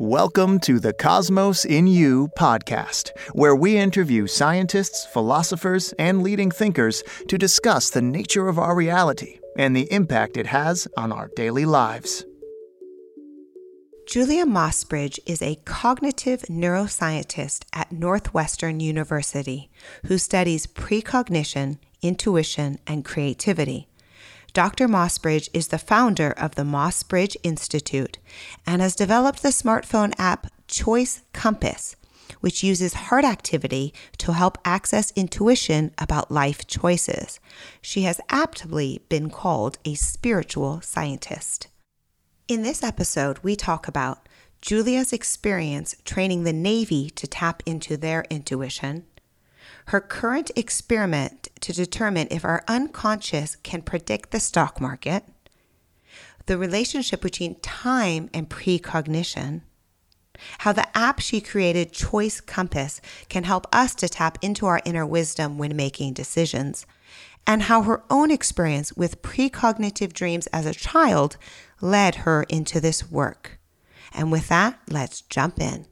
Welcome to the Cosmos in You podcast, where we interview scientists, philosophers, and leading thinkers to discuss the nature of our reality and the impact it has on our daily lives. Julia Mossbridge is a cognitive neuroscientist at Northwestern University who studies precognition, intuition, and creativity. Dr. Mossbridge is the founder of the Mossbridge Institute and has developed the smartphone app Choice Compass, which uses heart activity to help access intuition about life choices. She has aptly been called a spiritual scientist. In this episode, we talk about Julia's experience training the Navy to tap into their intuition, her current experiment to determine if our unconscious can predict the stock market, the relationship between time and precognition, how the app she created, Choice Compass, can help us to tap into our inner wisdom when making decisions, and how her own experience with precognitive dreams as a child led her into this work. And with that, let's jump in.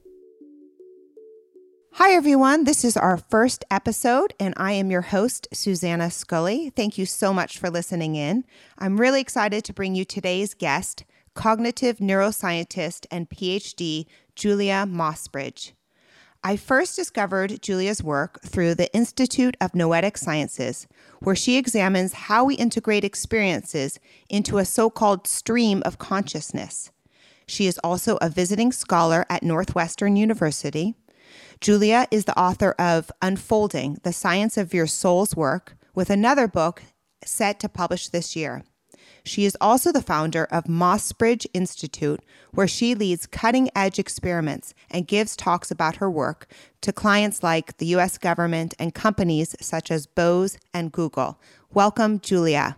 Hi, everyone. This is our first episode, and I am your host, Susanna Scully. Thank you so much for listening in. I'm really excited to bring you today's guest, cognitive neuroscientist and PhD, Julia Mossbridge. I first discovered Julia's work through the Institute of Noetic Sciences, where she examines how we integrate experiences into a so called stream of consciousness. She is also a visiting scholar at Northwestern University Julia is the author of Unfolding The Science of Your Soul's Work, with another book set to publish this year. She is also the founder of Mossbridge Institute, where she leads cutting edge experiments and gives talks about her work to clients like the US government and companies such as Bose and Google. Welcome, Julia.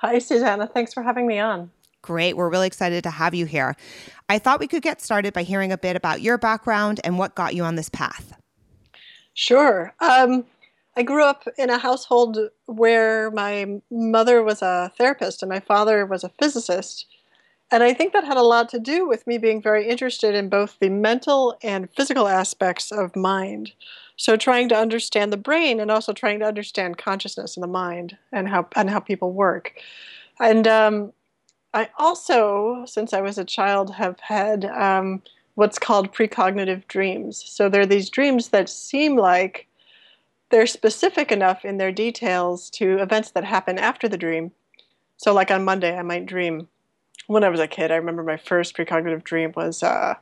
Hi, Susanna. Thanks for having me on. Great. We're really excited to have you here. I thought we could get started by hearing a bit about your background and what got you on this path. Sure. Um, I grew up in a household where my mother was a therapist and my father was a physicist. And I think that had a lot to do with me being very interested in both the mental and physical aspects of mind. So trying to understand the brain and also trying to understand consciousness and the mind and how and how people work. And um, I also, since I was a child, have had um, what's called precognitive dreams. So they're these dreams that seem like they're specific enough in their details to events that happen after the dream. So, like on Monday, I might dream. When I was a kid, I remember my first precognitive dream was uh,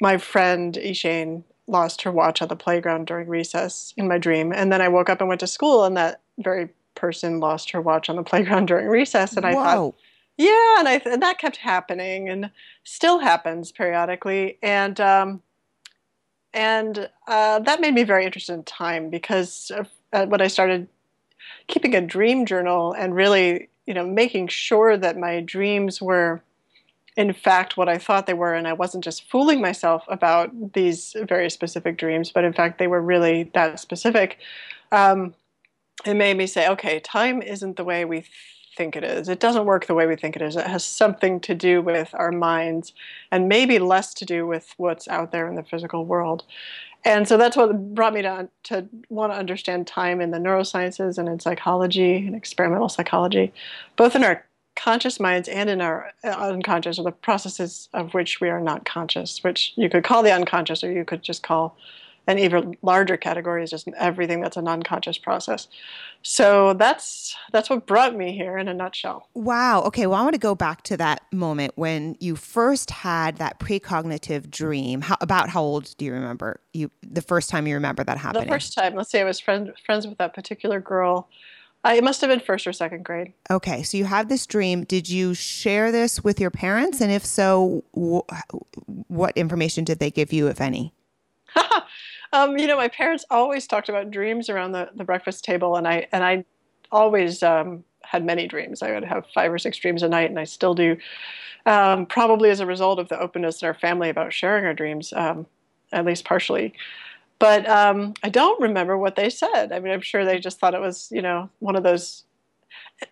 my friend Ishane lost her watch on the playground during recess in my dream. And then I woke up and went to school, and that very person lost her watch on the playground during recess. And I Whoa. thought, yeah, and I and that kept happening, and still happens periodically, and um, and uh, that made me very interested in time because uh, when I started keeping a dream journal and really, you know, making sure that my dreams were in fact what I thought they were, and I wasn't just fooling myself about these very specific dreams, but in fact they were really that specific. Um, it made me say, okay, time isn't the way we think it is. It doesn't work the way we think it is. It has something to do with our minds and maybe less to do with what's out there in the physical world. And so that's what brought me to, to want to understand time in the neurosciences and in psychology and experimental psychology, both in our conscious minds and in our uh, unconscious, or the processes of which we are not conscious, which you could call the unconscious or you could just call an even larger category is just everything that's a non-conscious process. So that's that's what brought me here in a nutshell. Wow. Okay. Well, I want to go back to that moment when you first had that precognitive dream. How, about how old do you remember? You the first time you remember that happening? The first time. Let's say I was friend, friends with that particular girl. I, it must have been first or second grade. Okay, so you have this dream. Did you share this with your parents? And if so, wh- what information did they give you, if any? Um, you know, my parents always talked about dreams around the, the breakfast table, and I and I always um, had many dreams. I would have five or six dreams a night, and I still do. Um, probably as a result of the openness in our family about sharing our dreams, um, at least partially. But um, I don't remember what they said. I mean, I'm sure they just thought it was, you know, one of those.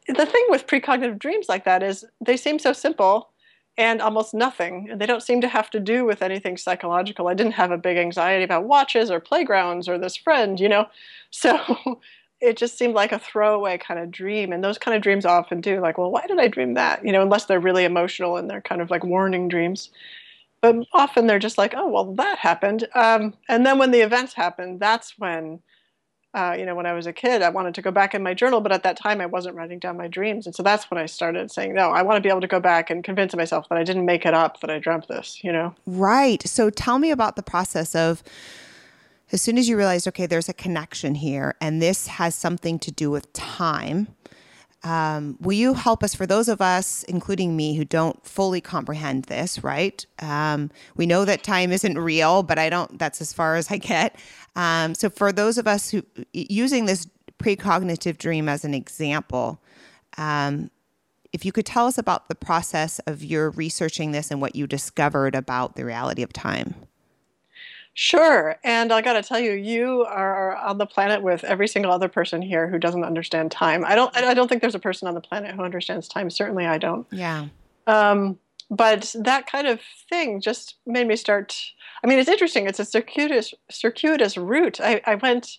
The thing with precognitive dreams like that is they seem so simple, and almost nothing. And they don't seem to have to do with anything psychological. I didn't have a big anxiety about watches or playgrounds or this friend, you know? So it just seemed like a throwaway kind of dream. And those kind of dreams often do, like, well, why did I dream that? You know, unless they're really emotional and they're kind of like warning dreams. But often they're just like, oh, well, that happened. Um, and then when the events happen, that's when uh, you know, when I was a kid, I wanted to go back in my journal, but at that time I wasn't writing down my dreams. And so that's when I started saying, no, I want to be able to go back and convince myself that I didn't make it up, that I dreamt this, you know? Right. So tell me about the process of as soon as you realized, okay, there's a connection here and this has something to do with time. Um, will you help us for those of us, including me, who don't fully comprehend this, right? Um, we know that time isn't real, but I don't, that's as far as I get. Um, so for those of us who, using this precognitive dream as an example, um, if you could tell us about the process of your researching this and what you discovered about the reality of time. Sure. And I got to tell you, you are on the planet with every single other person here who doesn't understand time. I don't. I don't think there's a person on the planet who understands time. Certainly, I don't. Yeah. Um, but that kind of thing just made me start. I mean, it's interesting. It's a circuitous circuitous route. I, I went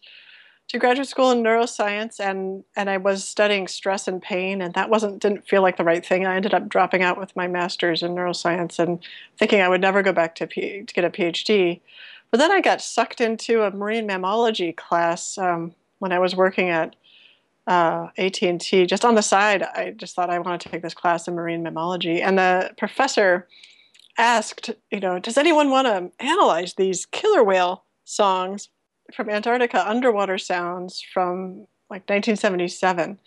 to graduate school in neuroscience and and I was studying stress and pain and that wasn't didn't feel like the right thing. I ended up dropping out with my master's in neuroscience and thinking I would never go back to P, to get a PhD. But then I got sucked into a marine mammalogy class um, when I was working at uh, AT&T. Just on the side, I just thought I want to take this class in marine mammalogy, and the professor asked, you know, does anyone want to analyze these killer whale songs from Antarctica, underwater sounds from like 1977?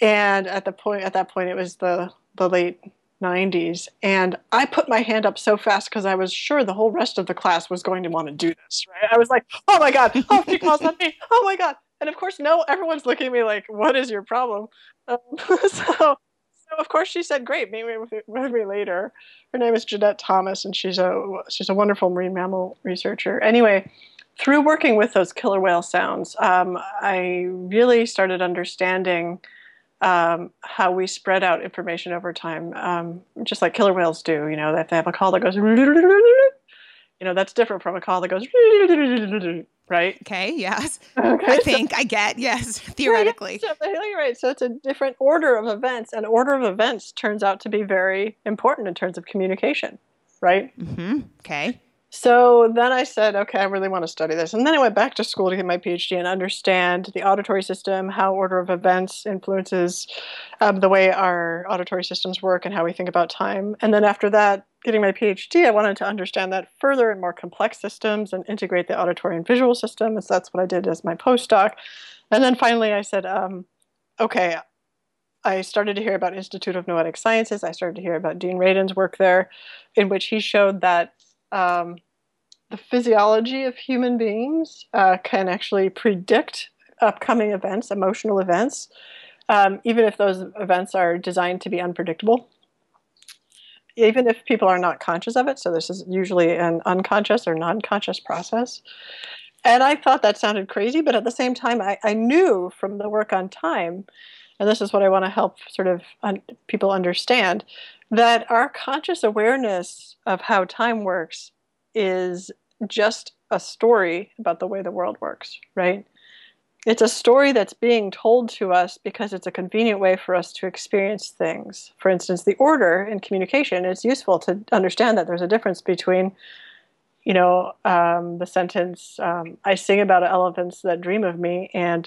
And at the point, at that point, it was the the late 90s. And I put my hand up so fast because I was sure the whole rest of the class was going to want to do this, right? I was like, oh my God, oh, she calls on me, oh my God. And of course, no, everyone's looking at me like, what is your problem? Um, so, so, of course, she said, great, meet me with, me later. Her name is Jeanette Thomas, and she's a, she's a wonderful marine mammal researcher. Anyway, through working with those killer whale sounds, um, I really started understanding um, how we spread out information over time, um, just like killer whales do. You know, that they have a call that goes, you know, that's different from a call that goes, right? Okay, yes. Okay, I think so, I get, yes, theoretically. Right, so, right. So it's a different order of events, and order of events turns out to be very important in terms of communication, right? Mm-hmm. Okay. So then I said, okay, I really want to study this. And then I went back to school to get my PhD and understand the auditory system, how order of events influences um, the way our auditory systems work and how we think about time. And then after that, getting my PhD, I wanted to understand that further in more complex systems and integrate the auditory and visual system. So that's what I did as my postdoc. And then finally I said, um, okay, I started to hear about Institute of Noetic Sciences. I started to hear about Dean Radin's work there, in which he showed that um, the physiology of human beings uh, can actually predict upcoming events, emotional events, um, even if those events are designed to be unpredictable. Even if people are not conscious of it, so this is usually an unconscious or non conscious process. And I thought that sounded crazy, but at the same time, I, I knew from the work on time, and this is what I want to help sort of un- people understand, that our conscious awareness of how time works is just a story about the way the world works, right? It's a story that's being told to us because it's a convenient way for us to experience things. For instance, the order in communication, it's useful to understand that there's a difference between, you know, um, the sentence, um, I sing about elephants that dream of me, and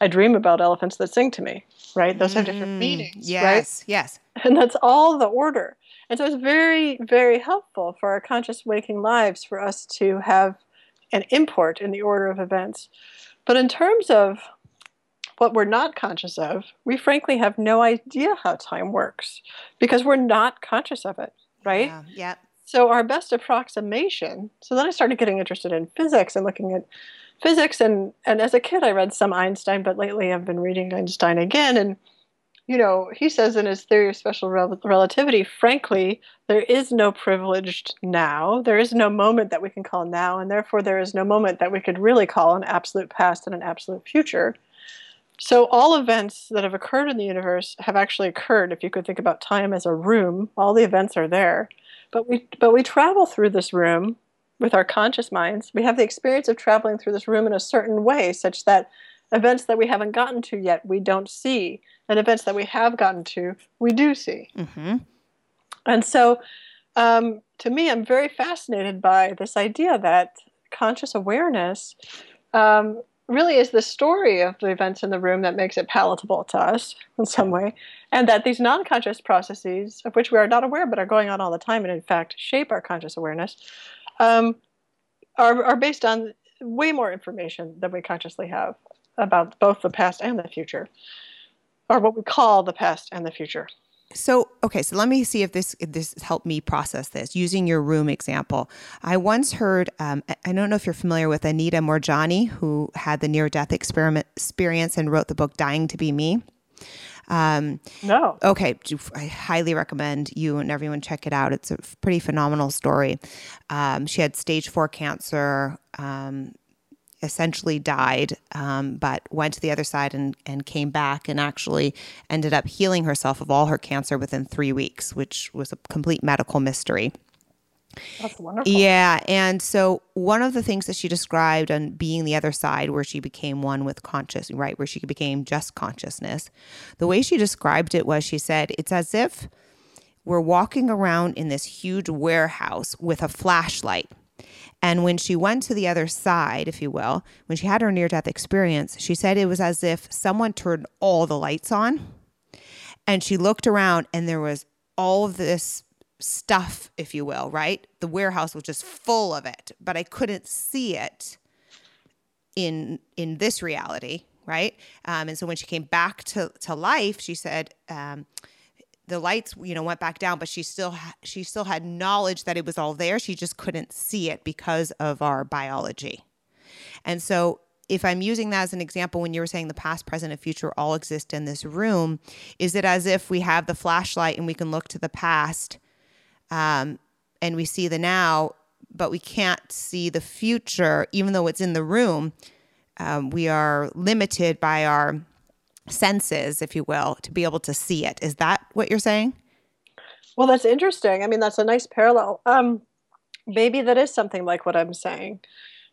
I dream about elephants that sing to me, right? Those have different mm, meanings, yes, right? Yes, And that's all the order. And so it's very, very helpful for our conscious waking lives for us to have an import in the order of events. But in terms of what we're not conscious of, we frankly have no idea how time works because we're not conscious of it, right? Yeah. yeah. So our best approximation. So then I started getting interested in physics and looking at physics and and as a kid I read some Einstein, but lately I've been reading Einstein again and you know, he says in his theory of special rel- relativity, frankly, there is no privileged now. There is no moment that we can call now, and therefore there is no moment that we could really call an absolute past and an absolute future. So all events that have occurred in the universe have actually occurred. If you could think about time as a room, all the events are there. But we but we travel through this room with our conscious minds. We have the experience of traveling through this room in a certain way such that events that we haven't gotten to yet we don't see and events that we have gotten to we do see. Mm-hmm. And so um, to me, I'm very fascinated by this idea that conscious awareness um, really is the story of the events in the room that makes it palatable to us in some way, and that these non conscious processes, of which we are not aware but are going on all the time and in fact shape our conscious awareness, um, are, are based on way more information than we consciously have about both the past and the future, or what we call the past and the future. So, okay, so let me see if this if this helped me process this using your room example. I once heard, um, I don't know if you're familiar with Anita Moorjani, who had the near death experiment experience and wrote the book Dying to Be Me. Um, no. Okay, I highly recommend you and everyone check it out. It's a pretty phenomenal story. Um, she had stage four cancer. Um, essentially died, um, but went to the other side and, and came back and actually ended up healing herself of all her cancer within three weeks, which was a complete medical mystery. That's wonderful. Yeah. And so, one of the things that she described on being the other side, where she became one with conscious, right, where she became just consciousness, the way she described it was she said, it's as if we're walking around in this huge warehouse with a flashlight and when she went to the other side, if you will, when she had her near death experience, she said it was as if someone turned all the lights on. And she looked around and there was all of this stuff, if you will, right? The warehouse was just full of it, but I couldn't see it in in this reality, right? Um, and so when she came back to to life, she said, um, the lights you know went back down but she still ha- she still had knowledge that it was all there she just couldn't see it because of our biology and so if i'm using that as an example when you were saying the past present and future all exist in this room is it as if we have the flashlight and we can look to the past um, and we see the now but we can't see the future even though it's in the room um, we are limited by our senses, if you will, to be able to see it. Is that what you're saying? Well, that's interesting. I mean, that's a nice parallel. Um, maybe that is something like what I'm saying.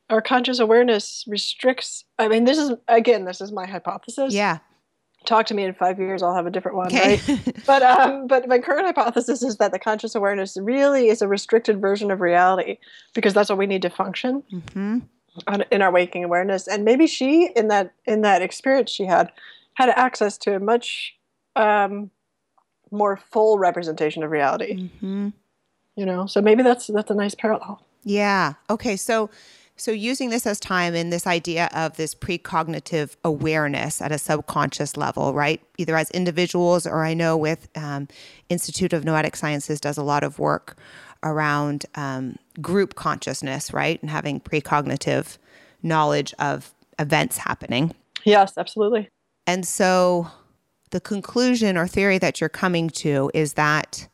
Our conscious awareness restricts. I mean, this is again, this is my hypothesis. Yeah. Talk to me in five years. I'll have a different one, okay. right? but um, but my current hypothesis is that the conscious awareness really is a restricted version of reality because that's what we need to function mm-hmm. on, in our waking awareness. And maybe she, in that in that experience she had, had access to a much um, more full representation of reality. Mm-hmm. You know, so maybe that's that's a nice parallel. Yeah. Okay. So so using this as time and this idea of this precognitive awareness at a subconscious level, right? Either as individuals or I know with um, Institute of Noetic Sciences does a lot of work around um, group consciousness, right? And having precognitive knowledge of events happening. Yes, absolutely. And so the conclusion or theory that you're coming to is that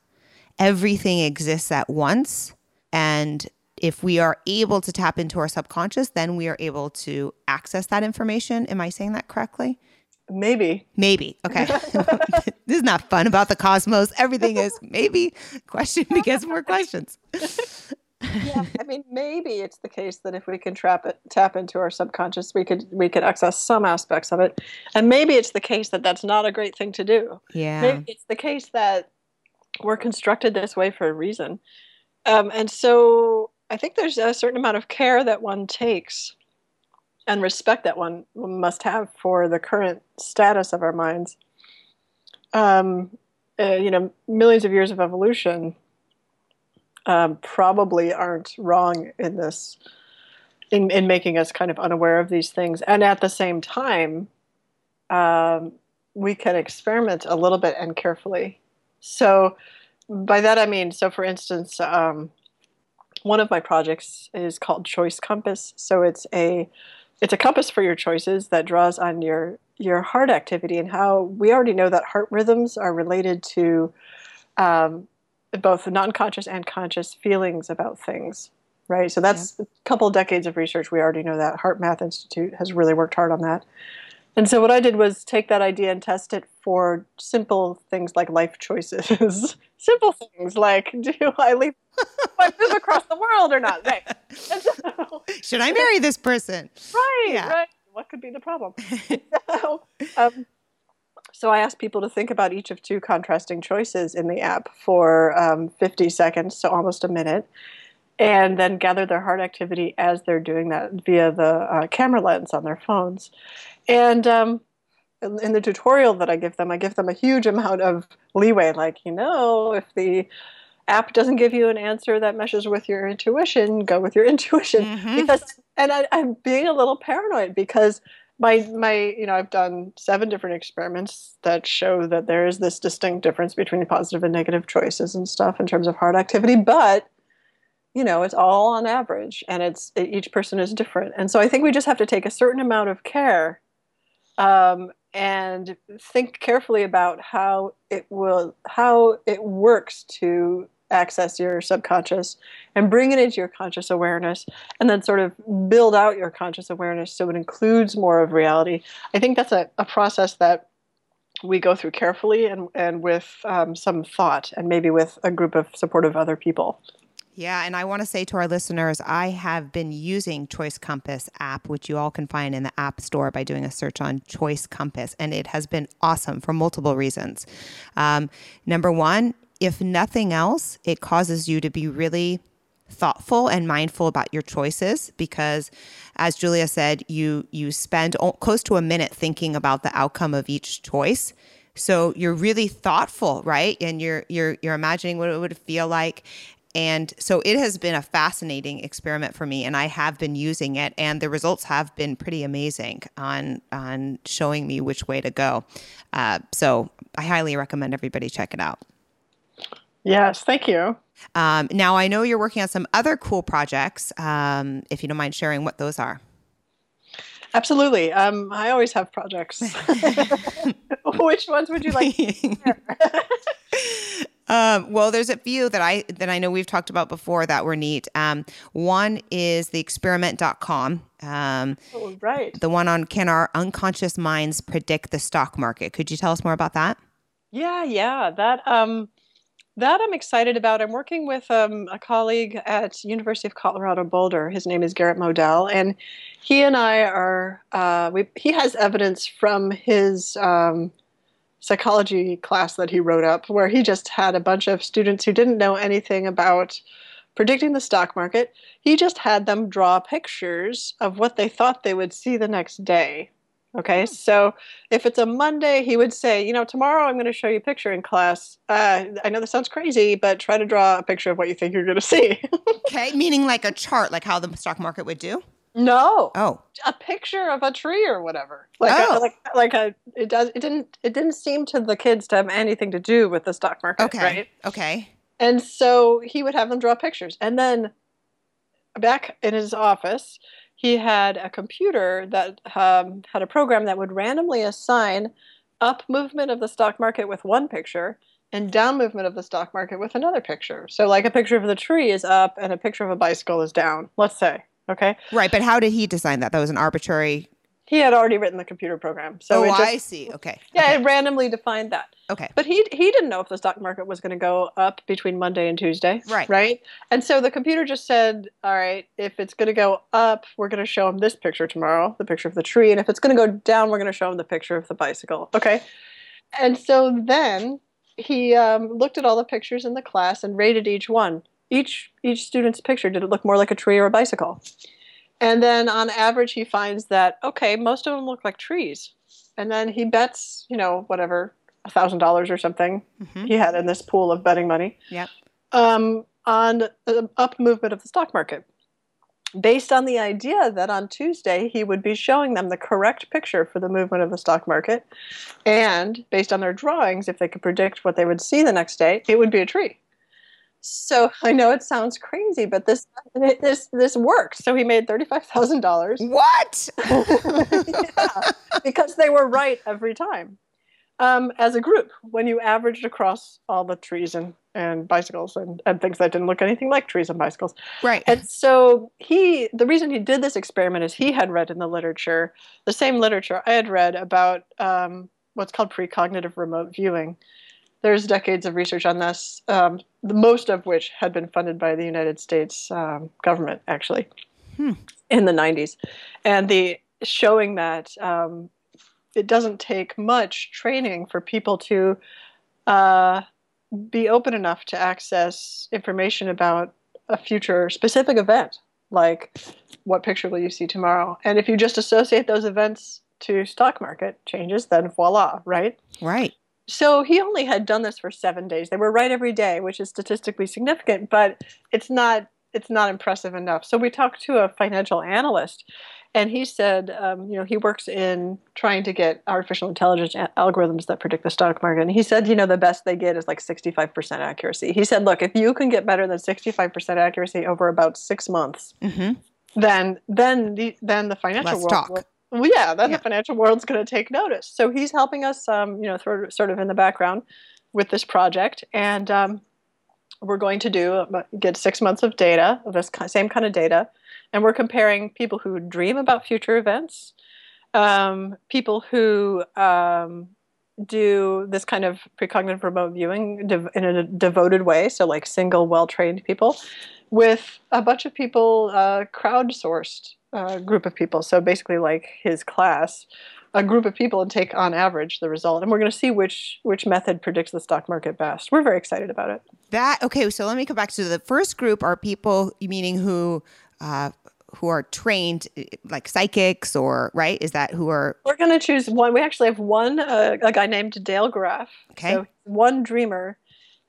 everything exists at once. And if we are able to tap into our subconscious, then we are able to access that information. Am I saying that correctly? Maybe. Maybe. Okay. this is not fun about the cosmos. Everything is maybe question because more questions yeah, I mean, maybe it's the case that if we can trap it, tap into our subconscious, we could we could access some aspects of it, and maybe it's the case that that's not a great thing to do. Yeah, maybe it's the case that we're constructed this way for a reason, um, and so I think there's a certain amount of care that one takes, and respect that one must have for the current status of our minds. Um, uh, you know, millions of years of evolution um, probably aren't wrong in this in, in making us kind of unaware of these things and at the same time um, we can experiment a little bit and carefully so by that i mean so for instance um, one of my projects is called choice compass. So it's a it's a compass for your choices that draws on your your heart activity and how we already know that heart rhythms are related to um, both non-conscious and conscious feelings about things right? So that's yeah. a couple decades of research. We already know that HeartMath Institute has really worked hard on that And so what I did was take that idea and test it for simple things like life choices. simple things like do I leave I move across the world or not? Right. So, Should I marry this person? Right, yeah. right. What could be the problem? so, um, so I asked people to think about each of two contrasting choices in the app for um, 50 seconds, so almost a minute, and then gather their heart activity as they're doing that via the uh, camera lens on their phones. And um, in, in the tutorial that I give them, I give them a huge amount of leeway, like, you know, if the app doesn't give you an answer that meshes with your intuition, go with your intuition. Mm-hmm. Because, and I, I'm being a little paranoid because my my you know I've done seven different experiments that show that there is this distinct difference between positive and negative choices and stuff in terms of heart activity, but you know it's all on average and it's it, each person is different. And so i think we just have to take a certain amount of care um, and think carefully about how it will how it works to access your subconscious and bring it into your conscious awareness and then sort of build out your conscious awareness so it includes more of reality. I think that's a, a process that we go through carefully and, and with um, some thought and maybe with a group of supportive other people yeah, and I want to say to our listeners, I have been using Choice Compass app, which you all can find in the App Store by doing a search on Choice Compass, and it has been awesome for multiple reasons. Um, number one, if nothing else, it causes you to be really thoughtful and mindful about your choices because as Julia said you you spend close to a minute thinking about the outcome of each choice. So you're really thoughtful right? And you're you're you're imagining what it would feel like and so it has been a fascinating experiment for me, and I have been using it, and the results have been pretty amazing on on showing me which way to go. Uh, so I highly recommend everybody check it out. Yes, thank you. Um, now I know you're working on some other cool projects. Um, if you don't mind sharing what those are. Absolutely. Um, I always have projects. Which ones would you like? Um, well, there's a few that I that I know we've talked about before that were neat. Um, one is the experiment.com. Um, oh, right. The one on can our unconscious minds predict the stock market? Could you tell us more about that? Yeah, yeah. That um, that I'm excited about. I'm working with um, a colleague at University of Colorado Boulder. His name is Garret Moddel, and he and I are. Uh, we, he has evidence from his um, psychology class that he wrote up where he just had a bunch of students who didn't know anything about predicting the stock market. He just had them draw pictures of what they thought they would see the next day. Okay, hmm. so if it's a Monday, he would say, you know, tomorrow I'm going to show you a picture in class. Uh, I know this sounds crazy, but try to draw a picture of what you think you're going to see. okay, meaning like a chart, like how the stock market would do? No. Oh. A picture of a tree or whatever. Like oh. a, like like a it does it didn't it didn't seem to the kids to have anything to do with the stock market, okay. right? Okay. And so he would have them draw pictures. And then back in his office, he had a computer that um, had a program that would randomly assign up movement of the stock market with one picture and down movement of the stock market with another picture. So like a picture of the tree is up and a picture of a bicycle is down, let's say. Okay. Right, but how did he design that? That was an arbitrary. He had already written the computer program, so oh, just, I see. Okay. Yeah, okay. it randomly defined that. Okay. But he he didn't know if the stock market was going to go up between Monday and Tuesday. Right. Right. And so the computer just said, "All right, if it's going to go up, we're going to show him this picture tomorrow, the picture of the tree, and if it's going to go down, we're going to show him the picture of the bicycle." Okay. And so then he um, looked at all the pictures in the class and rated each one. Each each student's picture did it look more like a tree or a bicycle? And then on average, he finds that, okay, most of them look like trees. And then he bets, you know, whatever, a $1,000 or something mm-hmm. he had in this pool of betting money. Yep. Um, on the up movement of the stock market. Based on the idea that on Tuesday he would be showing them the correct picture for the movement of the stock market, and based on their drawings, if they could predict what they would see the next day, it would be a tree. So I know it sounds crazy, but this this this worked. So he made thirty five thousand dollars. What? yeah, because they were right every time. Um, as a group, when you averaged across all the trees and, and bicycles and, and things that didn't look anything like trees and bicycles. Right. And so he, the reason he did this experiment is he had read in the literature, the same literature I had read about um, what's called precognitive remote viewing. There's decades of research on this, um, the most of which had been funded by the United States um, government, actually, Hmm. in the 90s, and the showing that um, it doesn't take much training for people to uh, be open enough to access information about a future specific event, like what picture will you see tomorrow, and if you just associate those events to stock market changes, then voila, right? Right. So he only had done this for seven days. They were right every day, which is statistically significant, but it's not it's not impressive enough. So we talked to a financial analyst, and he said, um, you know, he works in trying to get artificial intelligence algorithms that predict the stock market. And he said, you know, the best they get is like 65% accuracy. He said, look, if you can get better than 65% accuracy over about six months, hmm then then the then the financial Let's world talk. will- well, yeah, then Yeah. the financial world's going to take notice. So he's helping us, um, you know, sort of, sort of in the background with this project, and um, we're going to do uh, get six months of data, of this same kind of data, and we're comparing people who dream about future events, um, people who um, do this kind of precognitive remote viewing in a devoted way, so like single, well-trained people, with a bunch of people uh, crowdsourced uh, group of people. So basically, like his class, a group of people, and take on average the result. And we're going to see which which method predicts the stock market best. We're very excited about it. That okay. So let me come back to the first group are people, meaning who, uh, who are trained, like psychics, or right? Is that who are We're going to choose one. We actually have one uh, a guy named Dale Graff. Okay. So one dreamer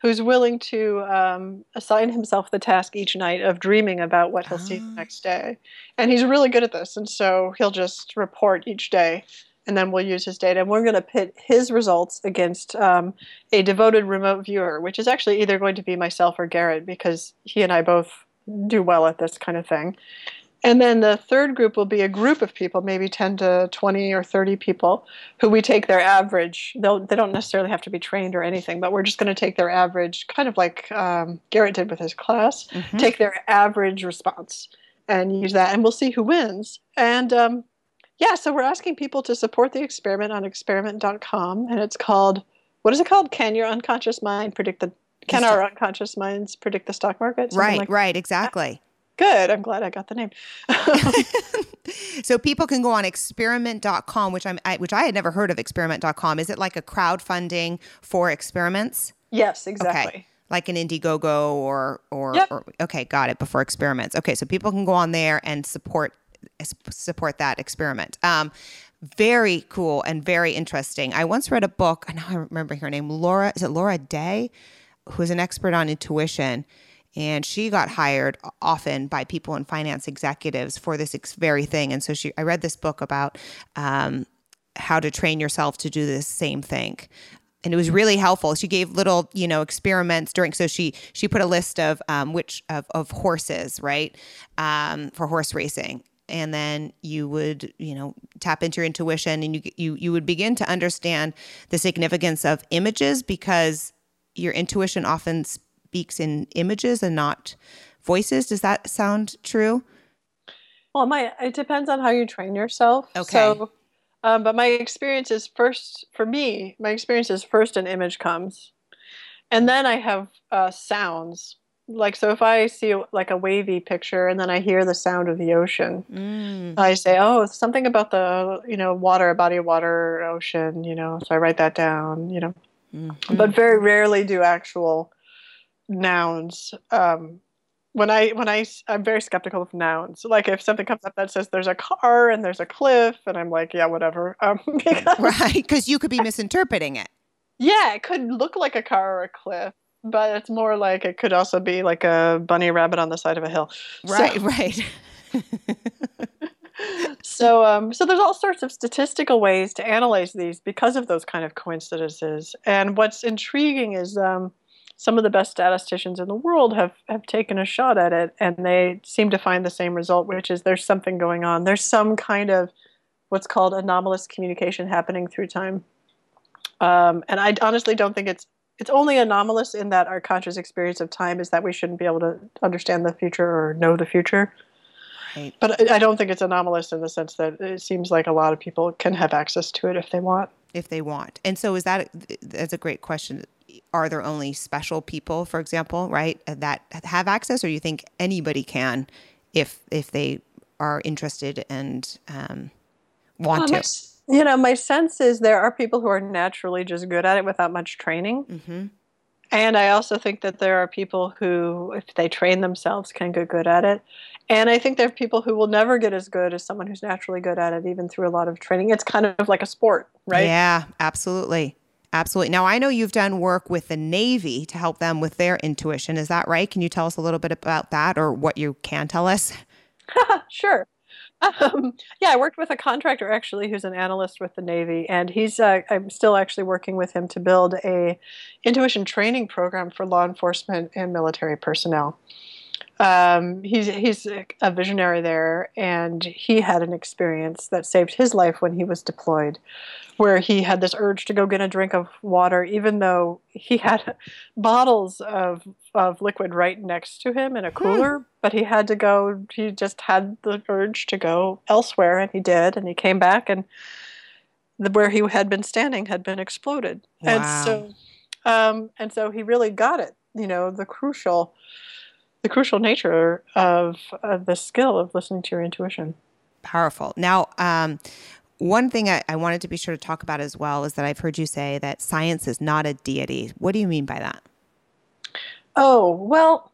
who's willing to um, assign himself the task each night of dreaming about what he'll see the Ah. next day. And he's really good at this. And so he'll just report each day. And then we'll use his data. And we're going to pit his results against um, a devoted remote viewer, which is actually either going to be myself or Garret, because he and I both do well at this kind of thing. And then the third group will be a group of people, maybe 10 to 20 or 30 people, who we take their average. They'll, they don't necessarily have to be trained or anything, but we're just going to take their average, kind of like um, Garret did with his class, Mhm. take their average response and use that, and we'll see who wins. And um, yeah, so we're asking people to support the experiment on experiment.com, and it's called, what is it called? Can your unconscious mind predict the, can our unconscious minds predict the stock market? Something right? like- right. Exactly. Good. I'm glad I got the name. so people can go on experiment.com, which I'm I, which I had never heard of experiment.com. Is it like a crowdfunding for experiments? yes, exactly. Okay. Like an Indiegogo or or, Yep. or okay, got it. Before experiments. Okay, so people can go on there and support support that experiment. Um, very cool and very interesting. I once read a book. I know I remember her name. Laura is it Laura Day, who's an expert on intuition, and she got hired often by people in finance executives for this ex- very thing. And so she, I read this book about um, how to train yourself to do this same thing and it was really helpful. She gave little, you know, experiments during. So she she put a list of um, which of, of horses, right, um, for horse racing, and then you would, you know, tap into your intuition, and you you you would begin to understand the significance of images because your intuition often speaks in images and not voices. Does that sound true? Well, my it depends on how you train yourself. Okay. So, um, but my experience is first for me. My experience is first an image comes, and then I have uh, sounds. Like so, if I see like a wavy picture and then I hear the sound of the ocean, Mm. I say, "Oh, something about the you know water, body of water, ocean." You know, so I write that down. You know, Mhm. but very rarely do actual nouns um, when i when i i'm very skeptical of nouns like if something comes up that says there's a car and there's a cliff and i'm like yeah whatever um, because, right, because you could be misinterpreting it. yeah it could look like a car or a cliff but it's more like it could also be like a bunny rabbit on the side of a hill So- Right, right. so um, so there's all sorts of statistical ways to analyze these because of those kind of coincidences. And what's intriguing is um, some of the best statisticians in the world have have taken a shot at it, and they seem to find the same result, which is there's something going on. There's some kind of what's called anomalous communication happening through time. Um, and I honestly don't think it's it's only anomalous in that our conscious experience of time is that we shouldn't be able to understand the future or know the future. Right. But I don't think it's anomalous in the sense that it seems like a lot of people can have access to it if they want. If they want. And so is that that's a great question. Are there only special people, for example, right, that have access or you think anybody can if if they are interested and um, want to? You know, my sense is there are people who are naturally just good at it without much training. Mm-hmm. And I also think that there are people who, if they train themselves, can get good at it. And I think there are people who will never get as good as someone who's naturally good at it, even through a lot of training. It's kind of like a sport, right? Yeah, absolutely. Absolutely. Now, I know you've done work with the Navy to help them with their intuition. Is that right? Can you tell us a little bit about that or what you can tell us? sure. Um, yeah, I worked with a contractor actually who's an analyst with the Navy, and he's uh, I'm still actually working with him to build a intuition training program for law enforcement and military personnel. Um, he's he's a visionary there, and he had an experience that saved his life when he was deployed, where he had this urge to go get a drink of water, even though he had bottles of of liquid right next to him in a hmm. cooler. Hmm. But he had to go. He just had the urge to go elsewhere, and he did. And he came back, and the, where he had been standing had been exploded. Wow. And so, um, and so he really got it. You know, the crucial the crucial nature of, of the skill of listening to your intuition. Powerful. Now, um, one thing I, I, wanted to be sure to talk about as well is that I've heard you say that science is not a deity. What do you mean by that? Oh, well,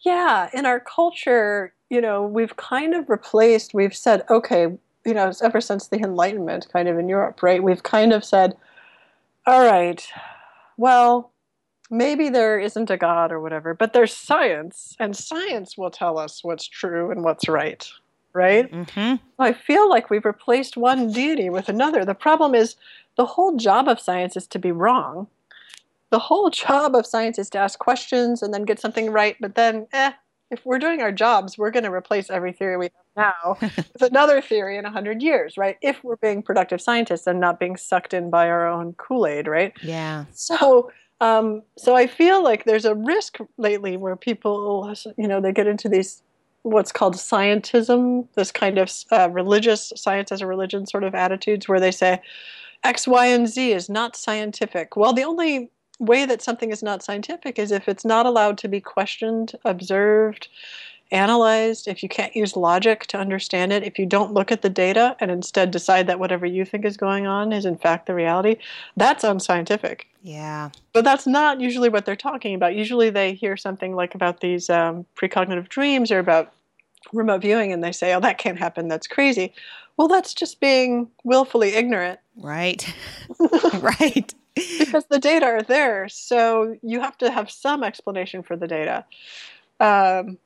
yeah. In our culture, you know, we've kind of replaced, we've said, okay, you know, ever since the Enlightenment, kind of in Europe, right? We've kind of said, all right, well, maybe there isn't a God or whatever, but there's science, and science will tell us what's true and what's right, right? Mm-hmm. I feel like we've replaced one deity with another. The problem is the whole job of science is to be wrong. The whole job of science is to ask questions and then get something right, but then, eh, if we're doing our jobs, we're going to replace every theory we have now with another theory in 100 years, right? If we're being productive scientists and not being sucked in by our own Kool Aid, right? Yeah. So um, so I feel like there's a risk lately where people, you know, they get into these what's called scientism, this kind of uh, religious science as a religion sort of attitudes where they say X, Y, and Z is not scientific. Well, the only way that something is not scientific is if it's not allowed to be questioned, observed, analyzed, if you can't use logic to understand it, if you don't look at the data and instead decide that whatever you think is going on is in fact the reality, that's unscientific. Yeah. But that's not usually what they're talking about. Usually they hear something like about these um, precognitive dreams or about remote viewing and they say, oh, that can't happen. That's crazy. Well, that's just being willfully ignorant. Right. right. because the data are there. So you have to have some explanation for the data. Um,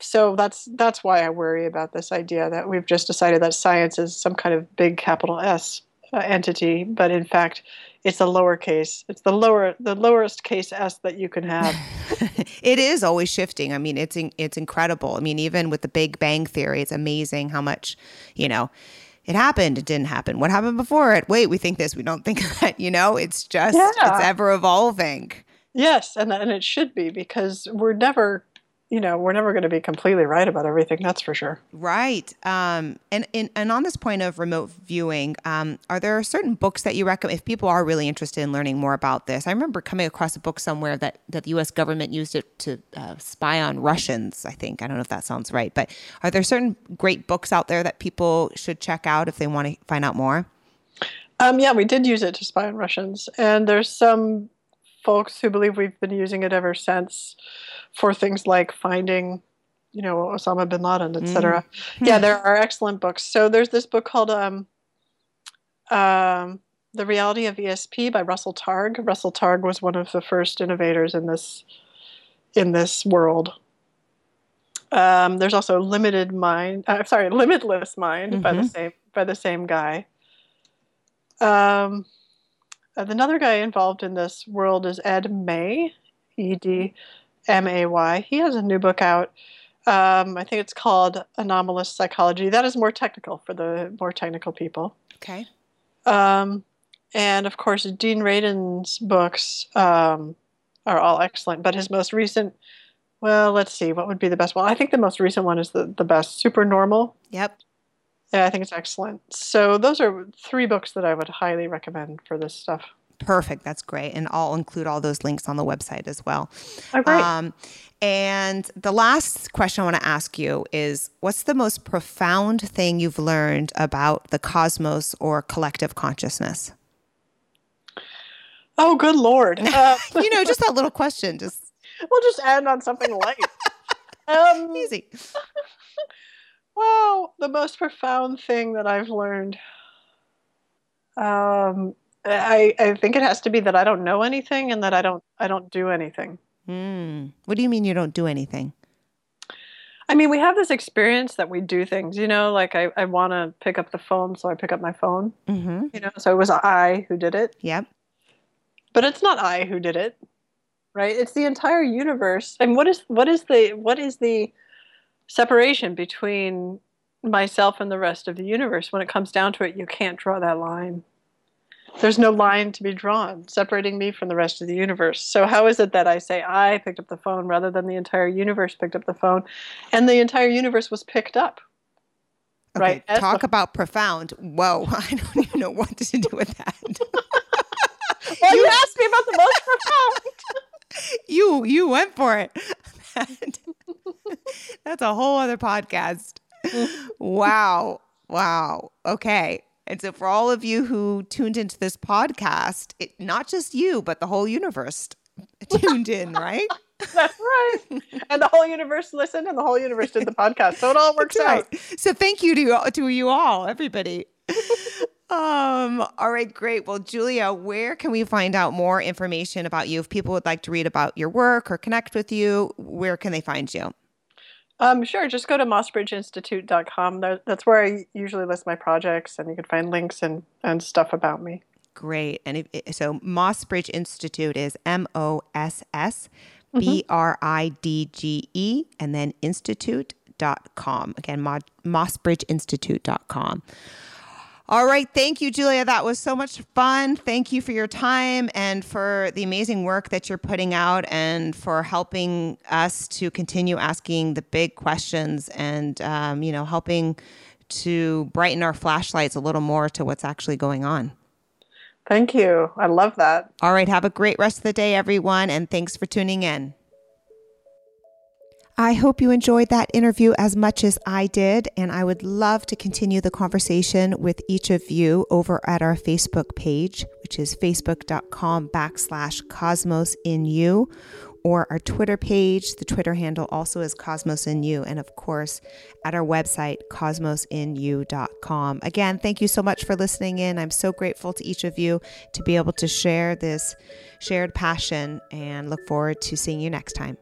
so that's that's why I worry about this idea that we've just decided that science is some kind of big capital S uh, entity, but in fact, it's a lowercase. It's the lower the lowest case S that you can have. it is always shifting. I mean, it's in, it's incredible. I mean, even with the Big Bang theory, it's amazing how much you know. It happened. It didn't happen. What happened before it? Wait, we think this. We don't think that. You know, it's just yeah. it's ever evolving. Yes, and and it should be because we're never you know, we're never going to be completely right about everything. That's for sure. Right. Um, and, and and on this point of remote viewing, um, are there certain books that you recommend if people are really interested in learning more about this? I remember coming across a book somewhere that that the U.S. government used it to uh, spy on Russians. I think I don't know if that sounds right, but are there certain great books out there that people should check out if they want to find out more? Um, yeah, we did use it to spy on Russians, and there's some folks who believe we've been using it ever since for things like finding you know Osama bin Laden, etc. Mm. yeah, there are excellent books. So there's this book called um, um, "The Reality of ESP" by Russell Targ. Russell Targ was one of the first innovators in this in this world. Um, there's also "Limited Mind." Uh, sorry, "Limitless Mind" mm-hmm. by the mm-hmm. same by the same guy. Um, another guy involved in this world is Ed May, E D M A Y. He has a new book out. Um, I think it's called Anomalous Psychology. That is more technical for the more technical people. Okay. Um, and of course, Dean Radin's books um, are all excellent. But his most recent, well, let's see, what would be the best one? I think the most recent one is the, the best, Supernormal. Yep. Yeah, I think it's excellent. So those are three books that I would highly recommend for this stuff. Perfect. That's great. And I'll include all those links on the website as well. Oh, great. Um, and the last question I want to ask you is what's the most profound thing you've learned about the cosmos or collective consciousness? Oh, good Lord. Uh, you know, just that little question. Just We'll just end on something light. um, Easy. Well, the most profound thing that I've learned. Um, I, I think it has to be that I don't know anything and that I don't I don't do anything. Mm. What do you mean you don't do anything? I mean, we have this experience that we do things, you know, like I, I want to pick up the phone, so I pick up my phone. Mm-hmm. You know, so it was I who did it. Yep. But it's not I who did it, right? It's the entire universe. And what is what is the what is the separation between myself and the rest of the universe? When it comes down to it, you can't draw that line there's no line to be drawn separating me from the rest of the universe. So how is it that I say I picked up the phone rather than the entire universe picked up the phone and the entire universe was picked up? Okay, right. Talk the- about profound. Whoa, I don't even know what to do with that. well, you, you asked me about the most profound. you you went for it. That's a whole other podcast. wow. Wow. Okay. And so, for all of you who tuned into this podcast, it, not just you, but the whole universe tuned in, right? That's right. And the whole universe listened, and the whole universe did the podcast. So it all works right. out. So thank you to to you all, everybody. Um. All right. Great. Well, Julia, where can we find out more information about you? If people would like to read about your work or connect with you, where can they find you? Um, sure. Just go to mossbridgeinstitute.com. That's where I usually list my projects, and you can find links and, and stuff about me. Great. And if, so Mossbridge Institute is M O S S B R I D G E and then institute.com. Again, mossbridgeinstitute.com. All right. Thank you, Julia. That was so much fun. Thank you for your time and for the amazing work that you're putting out and for helping us to continue asking the big questions and, um, you know, helping to brighten our flashlights a little more to what's actually going on. Thank you. I love that. All right. Have a great rest of the day, everyone. And thanks for tuning in. I hope you enjoyed that interview as much as I did, and I would love to continue the conversation with each of you over at our Facebook page, which is facebook.com backslash cosmos in you, or our Twitter page. The Twitter handle also is Cosmos in You, and of course at our website, cosmosinyou.com. Again, thank you so much for listening in. I'm so grateful to each of you to be able to share this shared passion and look forward to seeing you next time.